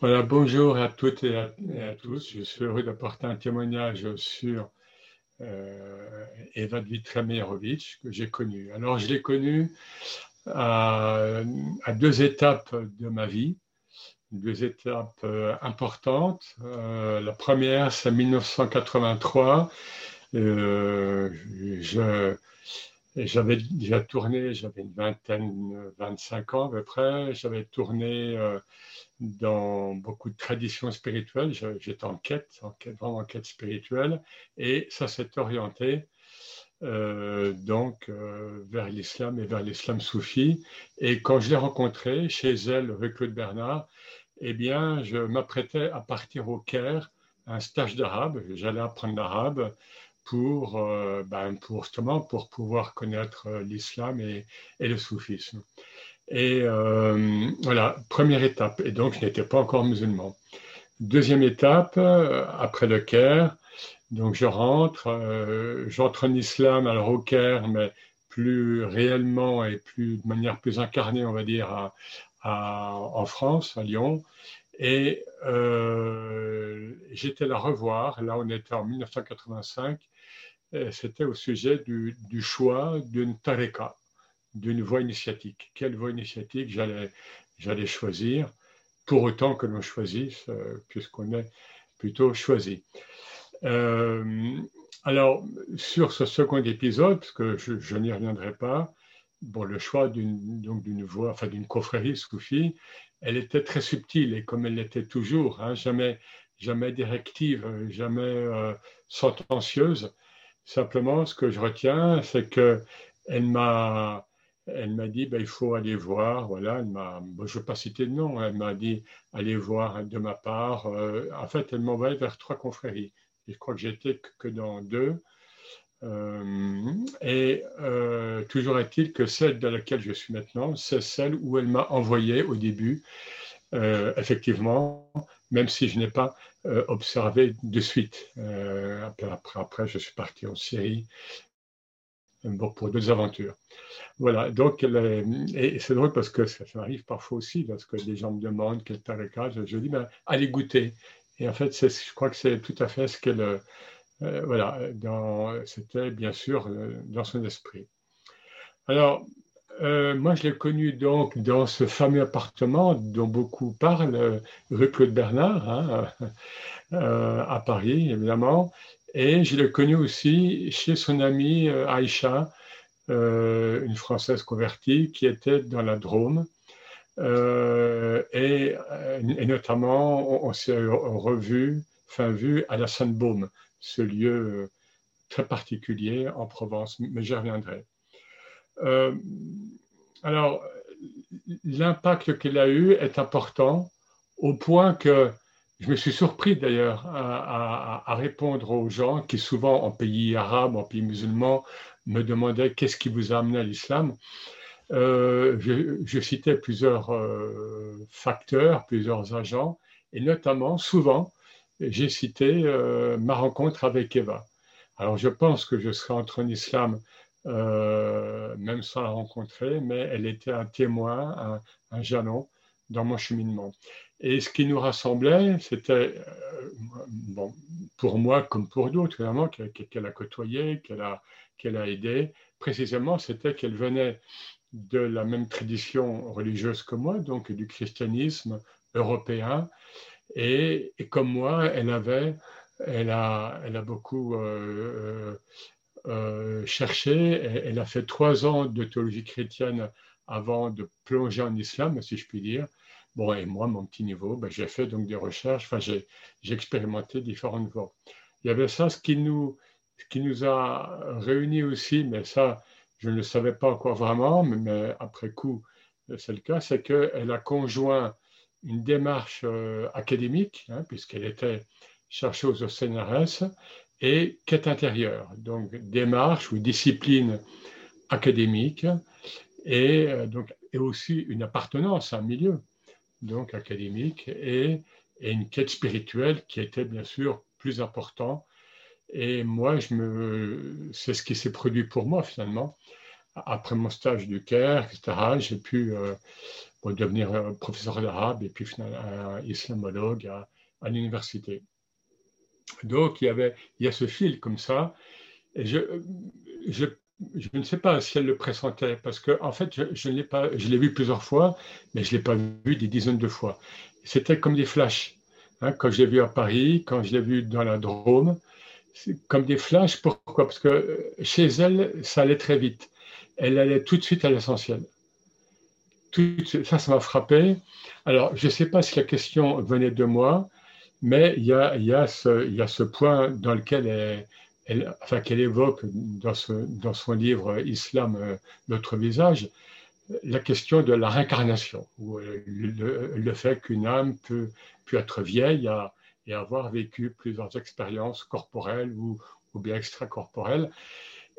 Voilà, bonjour à toutes et à, tous. Je suis heureux d'apporter un témoignage sur euh, Eva que j'ai connue. Alors, je l'ai connue à, deux étapes de ma vie, deux étapes euh, importantes. Euh, la première, c'est 1983. Euh, j'avais déjà tourné, j'avais une vingtaine, 25 ans à peu près, j'avais tourné euh, dans beaucoup de traditions spirituelles, j'étais en quête, en quête, vraiment en quête spirituelle, et ça s'est orienté euh, donc euh, vers l'islam et vers l'islam soufi. Et quand je l'ai rencontré chez elle, rue Claude Bernard, eh bien, je m'apprêtais à partir au Caire, un stage d'arabe, j'allais apprendre l'arabe pour, euh, ben, pour, justement pour pouvoir connaître euh, l'islam et, le soufisme. Et euh, voilà, première étape. Et donc, je n'étais pas encore musulman. Deuxième étape, après le Caire, donc je rentre, j'entre en islam, alors au Caire, mais plus réellement et plus de manière plus incarnée, on va dire, en France, à Lyon. Et euh, j'étais la revoir, là on était en 1985, c'était au sujet du, choix d'une tareka, d'une voie initiatique. Quelle voie initiatique j'allais choisir, pour autant que l'on choisisse, euh, puisqu'on est plutôt choisi. Euh, alors, sur ce second épisode, parce que je, n'y reviendrai pas, bon, le choix d'une voie, enfin d'une confrérie soufie, elle était très subtile et comme elle l'était toujours, hein, jamais, jamais directive, jamais euh, sentencieuse. Simplement, ce que je retiens, c'est que elle m'a, elle m'a dit, ben, il faut aller voir. Voilà, elle m'a, je ne veux pas citer de nom. Elle m'a dit, allez voir de ma part. Euh, en fait, elle m'a envoyé vers trois confréries. je crois que j'étais que dans deux. Euh, et euh, toujours est-il que celle dans laquelle je suis maintenant, c'est celle où elle m'a envoyé au début, effectivement, même si je n'ai pas euh, observé de suite. Euh, après, après, je suis parti en Syrie bon, pour d'autres aventures. Voilà, donc, et c'est drôle parce que ça, m'arrive parfois aussi, lorsque des gens me demandent quel tareka, je, je dis, ben, allez goûter. Et en fait, je crois que c'est tout à fait ce qu'elle, euh, voilà, c'était bien sûr dans son esprit. Alors, euh, moi, je l'ai connu donc dans ce fameux appartement dont beaucoup parlent, euh, rue Claude Bernard, hein, euh, à Paris, évidemment. Et je l'ai connu aussi chez son amie Aïcha, une Française convertie qui était dans la Drôme. Et, notamment, on, s'est revu, enfin vu à la Sainte-Baume, ce lieu très particulier en Provence, mais j'y reviendrai. Euh, alors, l'impact qu'elle a eu est important au point que je me suis surpris d'ailleurs à, répondre aux gens qui souvent en pays arabe, en pays musulman, me demandaient qu'est-ce qui vous a amené à l'islam. Euh, je, citais plusieurs euh, facteurs, plusieurs agents, et notamment, souvent, j'ai cité ma rencontre avec Eva. Alors je pense que je serai entre en islam euh, même sans la rencontrer, mais elle était un témoin, un, jalon dans mon cheminement. Et ce qui nous rassemblait, c'était, euh, bon, pour moi comme pour d'autres, vraiment, qu'elle a côtoyé, qu'elle a, qu'elle a aidé, précisément, c'était qu'elle venait de la même tradition religieuse que moi, donc du christianisme européen, et, comme moi, elle avait, elle a, elle a beaucoup euh, euh, cherché. Elle a fait trois ans de théologie chrétienne avant de plonger en islam, si je puis dire. Bon, et moi, mon petit niveau, ben, j'ai fait donc des recherches, enfin, j'ai, expérimenté différentes voies. Il y avait ça, ce qui nous, qui nous a réunis aussi, mais ça, je ne le savais pas encore vraiment, mais après coup, c'est le cas, c'est qu'elle a conjoint une démarche euh, académique, hein, puisqu'elle était chercheuse au CNRS, et quête intérieure, donc démarche ou discipline académique et, euh, donc, et aussi une appartenance à un milieu donc académique et, une quête spirituelle qui était bien sûr plus important. Et moi, je me, c'est ce qui s'est produit pour moi finalement. après mon stage du Caire, etc., j'ai pu devenir professeur d'arabe et puis finalement islamologue à l'université. Donc, il y, avait, il y a ce fil comme ça. Et je, je, je ne sais pas si elle le pressentait, parce que en fait, je, je l'ai pas, vu plusieurs fois, mais je l'ai pas vu des dizaines de fois. C'était comme des flashs. Hein, quand je l'ai vu à Paris, quand je l'ai vu dans la Drôme, comme des flashs. Pourquoi? Parce que chez elle, ça allait très vite. Elle allait tout de suite à l'essentiel. Ça, ça m'a frappé. Alors, je ne sais pas si la question venait de moi, mais il y a, ce, point dans lequel elle, enfin, qu'elle évoque dans, son livre Islam, euh, notre visage, la question de la réincarnation, ou euh, le, fait qu'une âme peut, être vieille et avoir vécu plusieurs expériences corporelles ou, ou bien extracorporelles.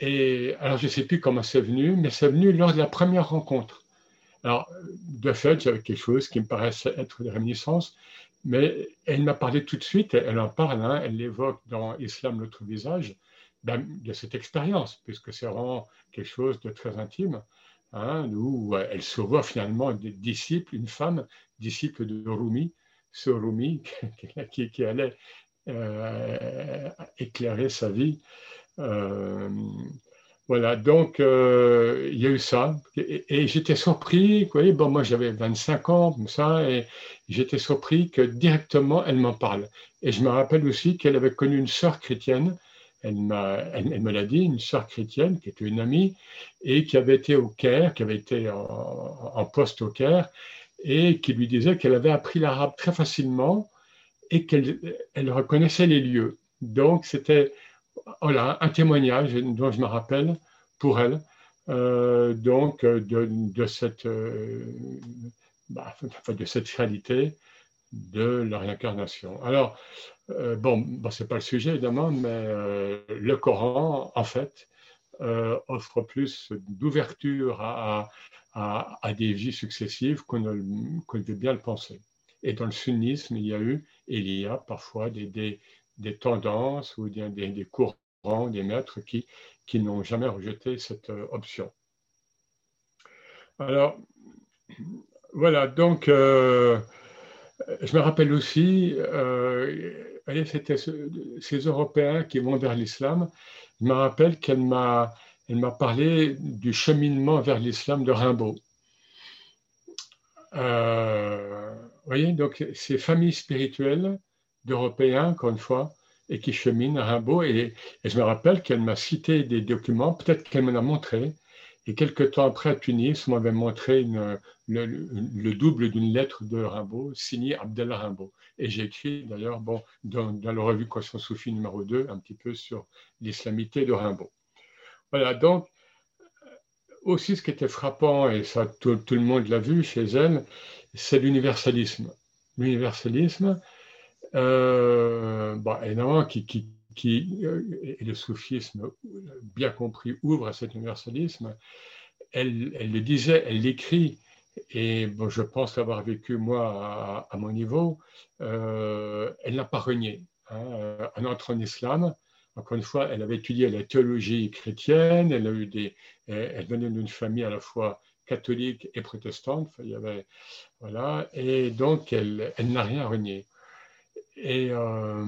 Et alors, je ne sais plus comment c'est venu, mais c'est venu lors de la première rencontre. Alors, de fait, j'avais quelque chose qui me paraissait être des réminiscences, mais elle m'a parlé tout de suite, elle en parle, hein, elle l'évoque dans Islam, notre visage, de cette expérience, puisque c'est vraiment quelque chose de très intime, hein, où elle se voit finalement des disciples, une femme, disciple de Rumi, ce Rumi qui, qui allait euh, éclairer sa vie. Euh, voilà, donc euh, il y a eu ça. Et, j'étais surpris, vous voyez, bon, moi j'avais 25 ans, comme ça, et j'étais surpris que directement elle m'en parle. Et je me rappelle aussi qu'elle avait connu une sœur chrétienne, elle, elle, me l'a dit, une sœur chrétienne qui était une amie, et qui avait été au Caire, qui avait été en, poste au Caire, et qui lui disait qu'elle avait appris l'arabe très facilement et qu'elle elle reconnaissait les lieux. Donc c'était voilà, un témoignage dont je me rappelle pour elle, euh, donc euh, de, cette, euh, bah, de cette réalité de la réincarnation. Alors, bon, bon ce n'est pas le sujet évidemment, mais le Coran, en fait, offre plus d'ouverture à, à, des vies successives qu'on ne, qu veut bien le penser. Et dans le sunnisme, il y a eu, et il y a parfois des, des tendances ou des, des, courants, des maîtres qui, qui n'ont jamais rejeté cette euh, option. Alors, voilà, donc, euh, je me rappelle aussi, euh, c'était ces Européens qui vont vers l'islam, je me rappelle qu'elle m'a elle m'a parlé du cheminement vers l'islam de Rimbaud. Euh, vous voyez, donc ces familles spirituelles d'Européens, encore une fois, et qui cheminent à Rimbaud. Et, je me rappelle qu'elle m'a cité des documents, peut-être qu'elle me l'a montré. Et quelques temps après, à Tunis, on m'avait montré le, double d'une lettre de Rimbaud, signée Abdel Rimbaud. Et j'ai écrit d'ailleurs bon, dans, dans la revue Conscience Soufie numéro 2, un petit peu sur l'islamité de Rimbaud. Voilà, donc, aussi ce qui était frappant, et ça tout le monde l'a vu chez elle, c'est l'universalisme. L'universalisme, euh, bon, évidemment, qui, qui, euh, et le soufisme, bien compris, ouvre à cet universalisme. Elle, elle le disait, elle l'écrit, et bon, je pense l'avoir vécu moi à, mon niveau, euh, elle n'a pas renié. Hein, en entrant en islam, encore une fois, elle avait étudié la théologie chrétienne, elle, a eu des, elle venait d'une famille à la fois catholique et protestante, il y avait, voilà, et donc elle, elle n'a rien renié. Euh,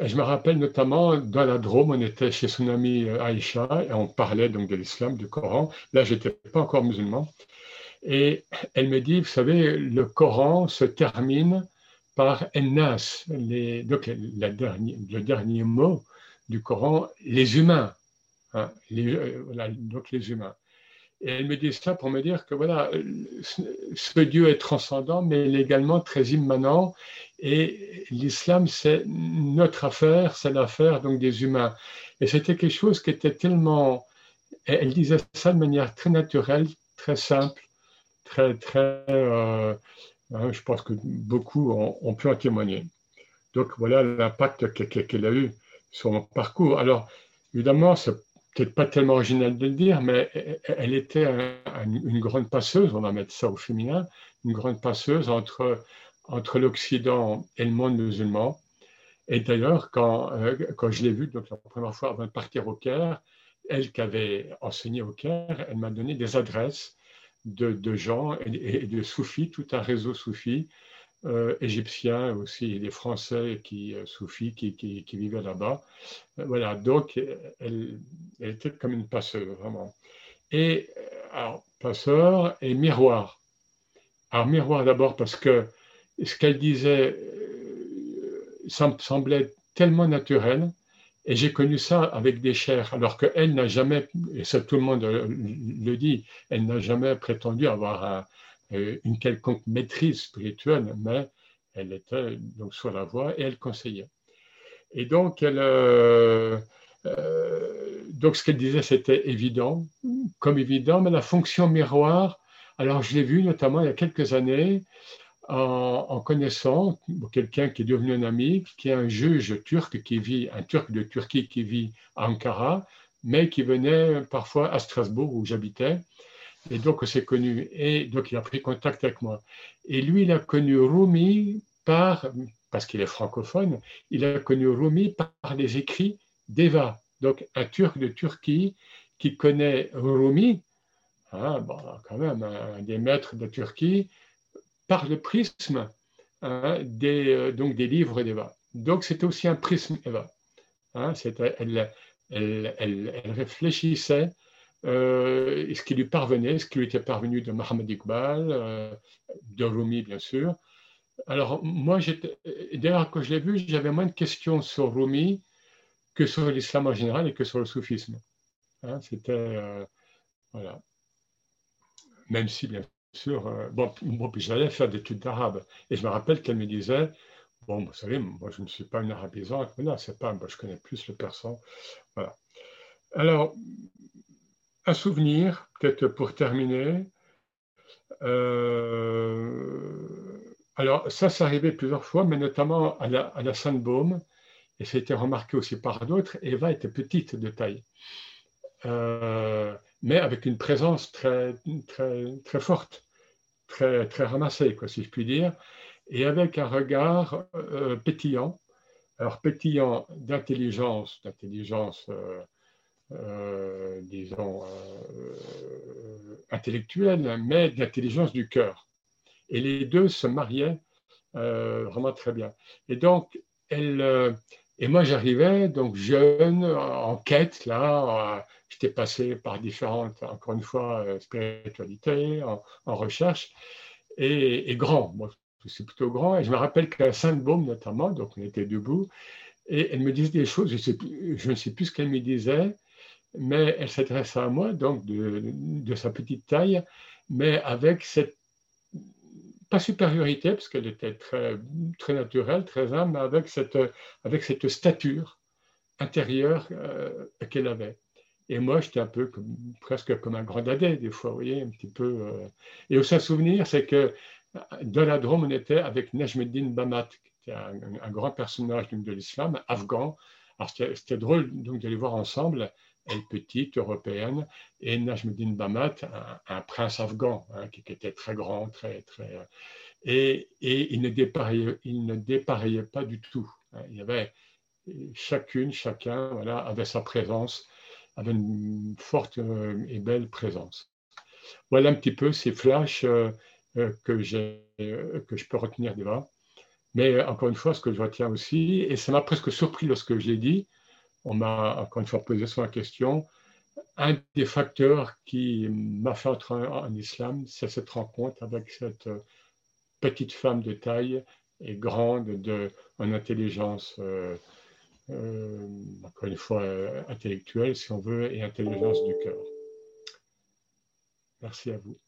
et, je me rappelle notamment dans la Drôme, on était chez son amie euh, Aïcha et on parlait donc de l'islam, du Coran. Là, j'étais pas encore musulman. Et elle me dit, vous savez, le Coran se termine par Ennas, donc le dernier mot du Coran, les humains. Hein, euh, donc les humains. Et elle me dit ça pour me dire que voilà, ce Dieu est transcendant, mais il est également très immanent. Et l'islam, c'est notre affaire, c'est l'affaire donc des humains. Et c'était quelque chose qui était tellement. Elle disait ça de manière très naturelle, très simple, très, très. Euh, hein, je pense que beaucoup ont, pu en témoigner. Donc voilà l'impact qu'elle a eu sur mon parcours. Alors, évidemment, c'est peut-être pas tellement original de le dire, mais elle était une grande passeuse, on va mettre ça au féminin, une grande passeuse entre, entre l'Occident et le monde musulman. Et d'ailleurs, quand, euh, quand je l'ai vue donc la première fois avant de partir au Caire, elle qui avait enseigné au Caire, elle m'a donné des adresses de, gens et, de soufis, tout un réseau soufi, euh, égyptiens aussi, des Français qui, euh, soufis qui, qui, vivaient là-bas. Voilà, donc elle, était comme une passeuse, vraiment. Et alors, passeur et miroir. Alors, miroir d'abord parce que ce qu'elle disait me semblait tellement naturel et j'ai connu ça avec des chairs, alors qu'elle n'a jamais, et ça tout le monde le dit, elle n'a jamais prétendu avoir euh, une quelconque maîtrise spirituelle, mais elle était donc sur la voie et elle conseillait. Et donc, euh, euh, donc ce qu'elle disait, c'était évident, comme évident, mais la fonction miroir, alors je l'ai vu notamment il y a quelques années, en, connaissant quelqu'un qui est devenu un ami, qui est un juge turc qui vit, un turc de Turquie qui vit à Ankara, mais qui venait parfois à Strasbourg où j'habitais. Et donc, on s'est connu. Et donc, il a pris contact avec moi. Et lui, il a connu Rumi par, parce qu'il est francophone, il a connu Rumi par les écrits d'Eva. Donc, un Turc de Turquie qui connaît Rumi, hein, bon, quand même, un des maîtres de Turquie, par le prisme hein, des, euh, donc des livres d'Eva. Donc c'était aussi un prisme Eva. Hein, elle, réfléchissait euh, ce qui lui parvenait, ce qui lui était parvenu de Mohamed Iqbal, euh, de Rumi bien sûr. Alors moi, d'ailleurs quand je l'ai vu, j'avais moins de questions sur Rumi que sur l'islam en général et que sur le soufisme. Hein, c'était euh, voilà. Même si bien sur. Euh, bon, bon, j'allais faire des études d'arabe. Et je me rappelle qu'elle me disait Bon, vous savez, moi, je ne suis pas une arabisante, mais non, c'est pas, moi, je connais plus le persan. Voilà. Alors, un souvenir, peut-être pour terminer. Euh, alors, ça, ça arrivait plusieurs fois, mais notamment à la, à la Sainte-Baume, et c'était remarqué aussi par d'autres. Eva était petite de taille. Euh, mais avec une présence très, très, très forte, très, très ramassée, quoi, si je puis dire, et avec un regard euh, pétillant. Alors, pétillant d'intelligence, d'intelligence, euh, euh, disons, intellectuelle, mais d'intelligence du cœur. Et les deux se mariaient vraiment très bien. Et donc, elle, et moi, j'arrivais, donc jeune, en quête, là, j'étais passé par différentes, encore une fois, euh, spiritualités, en, recherche, et, grand. Moi, c'est plutôt grand. Et je me rappelle qu'à Sainte-Baume, notamment, donc on était debout, et elle me disait des choses, je, ne sais plus ce qu'elle me disait, mais elle s'adressait à moi, donc de, de, sa petite taille, mais avec cette pas supériorité, parce qu'elle était très, très naturelle, très humble, mais avec cette, avec cette stature intérieure euh, qu'elle avait. Et moi, j'étais un peu presque comme un grand dadais, des fois, vous voyez, un petit peu. Euh. Et aussi un souvenir, c'est que dans la Drôme, on était avec Najmeddin Bamat, qui était un, grand personnage de l'islam, afghan. Alors, c'était drôle donc d'aller voir ensemble elle petite, européenne, et Najmuddin Bamat, un, prince afghan, hein, qui, était très grand, très, très, euh, et, et il, ne dépareillait, il ne dépareillait pas du tout. Hein. Il y avait chacune, chacun, voilà, avait sa présence, avait une forte euh, et belle présence. Voilà un petit peu ces flashs euh, que, j'ai, que je peux retenir là. Mais encore une fois, ce que je retiens aussi, et ça m'a presque surpris lorsque je l'ai dit, on m'a encore une fois posé sur la question. Un des facteurs qui m'a fait entrer en islam, c'est cette rencontre avec cette petite femme de taille et grande de, en intelligence, euh, euh, encore une fois intellectuelle si on veut, et intelligence du cœur. Merci à vous.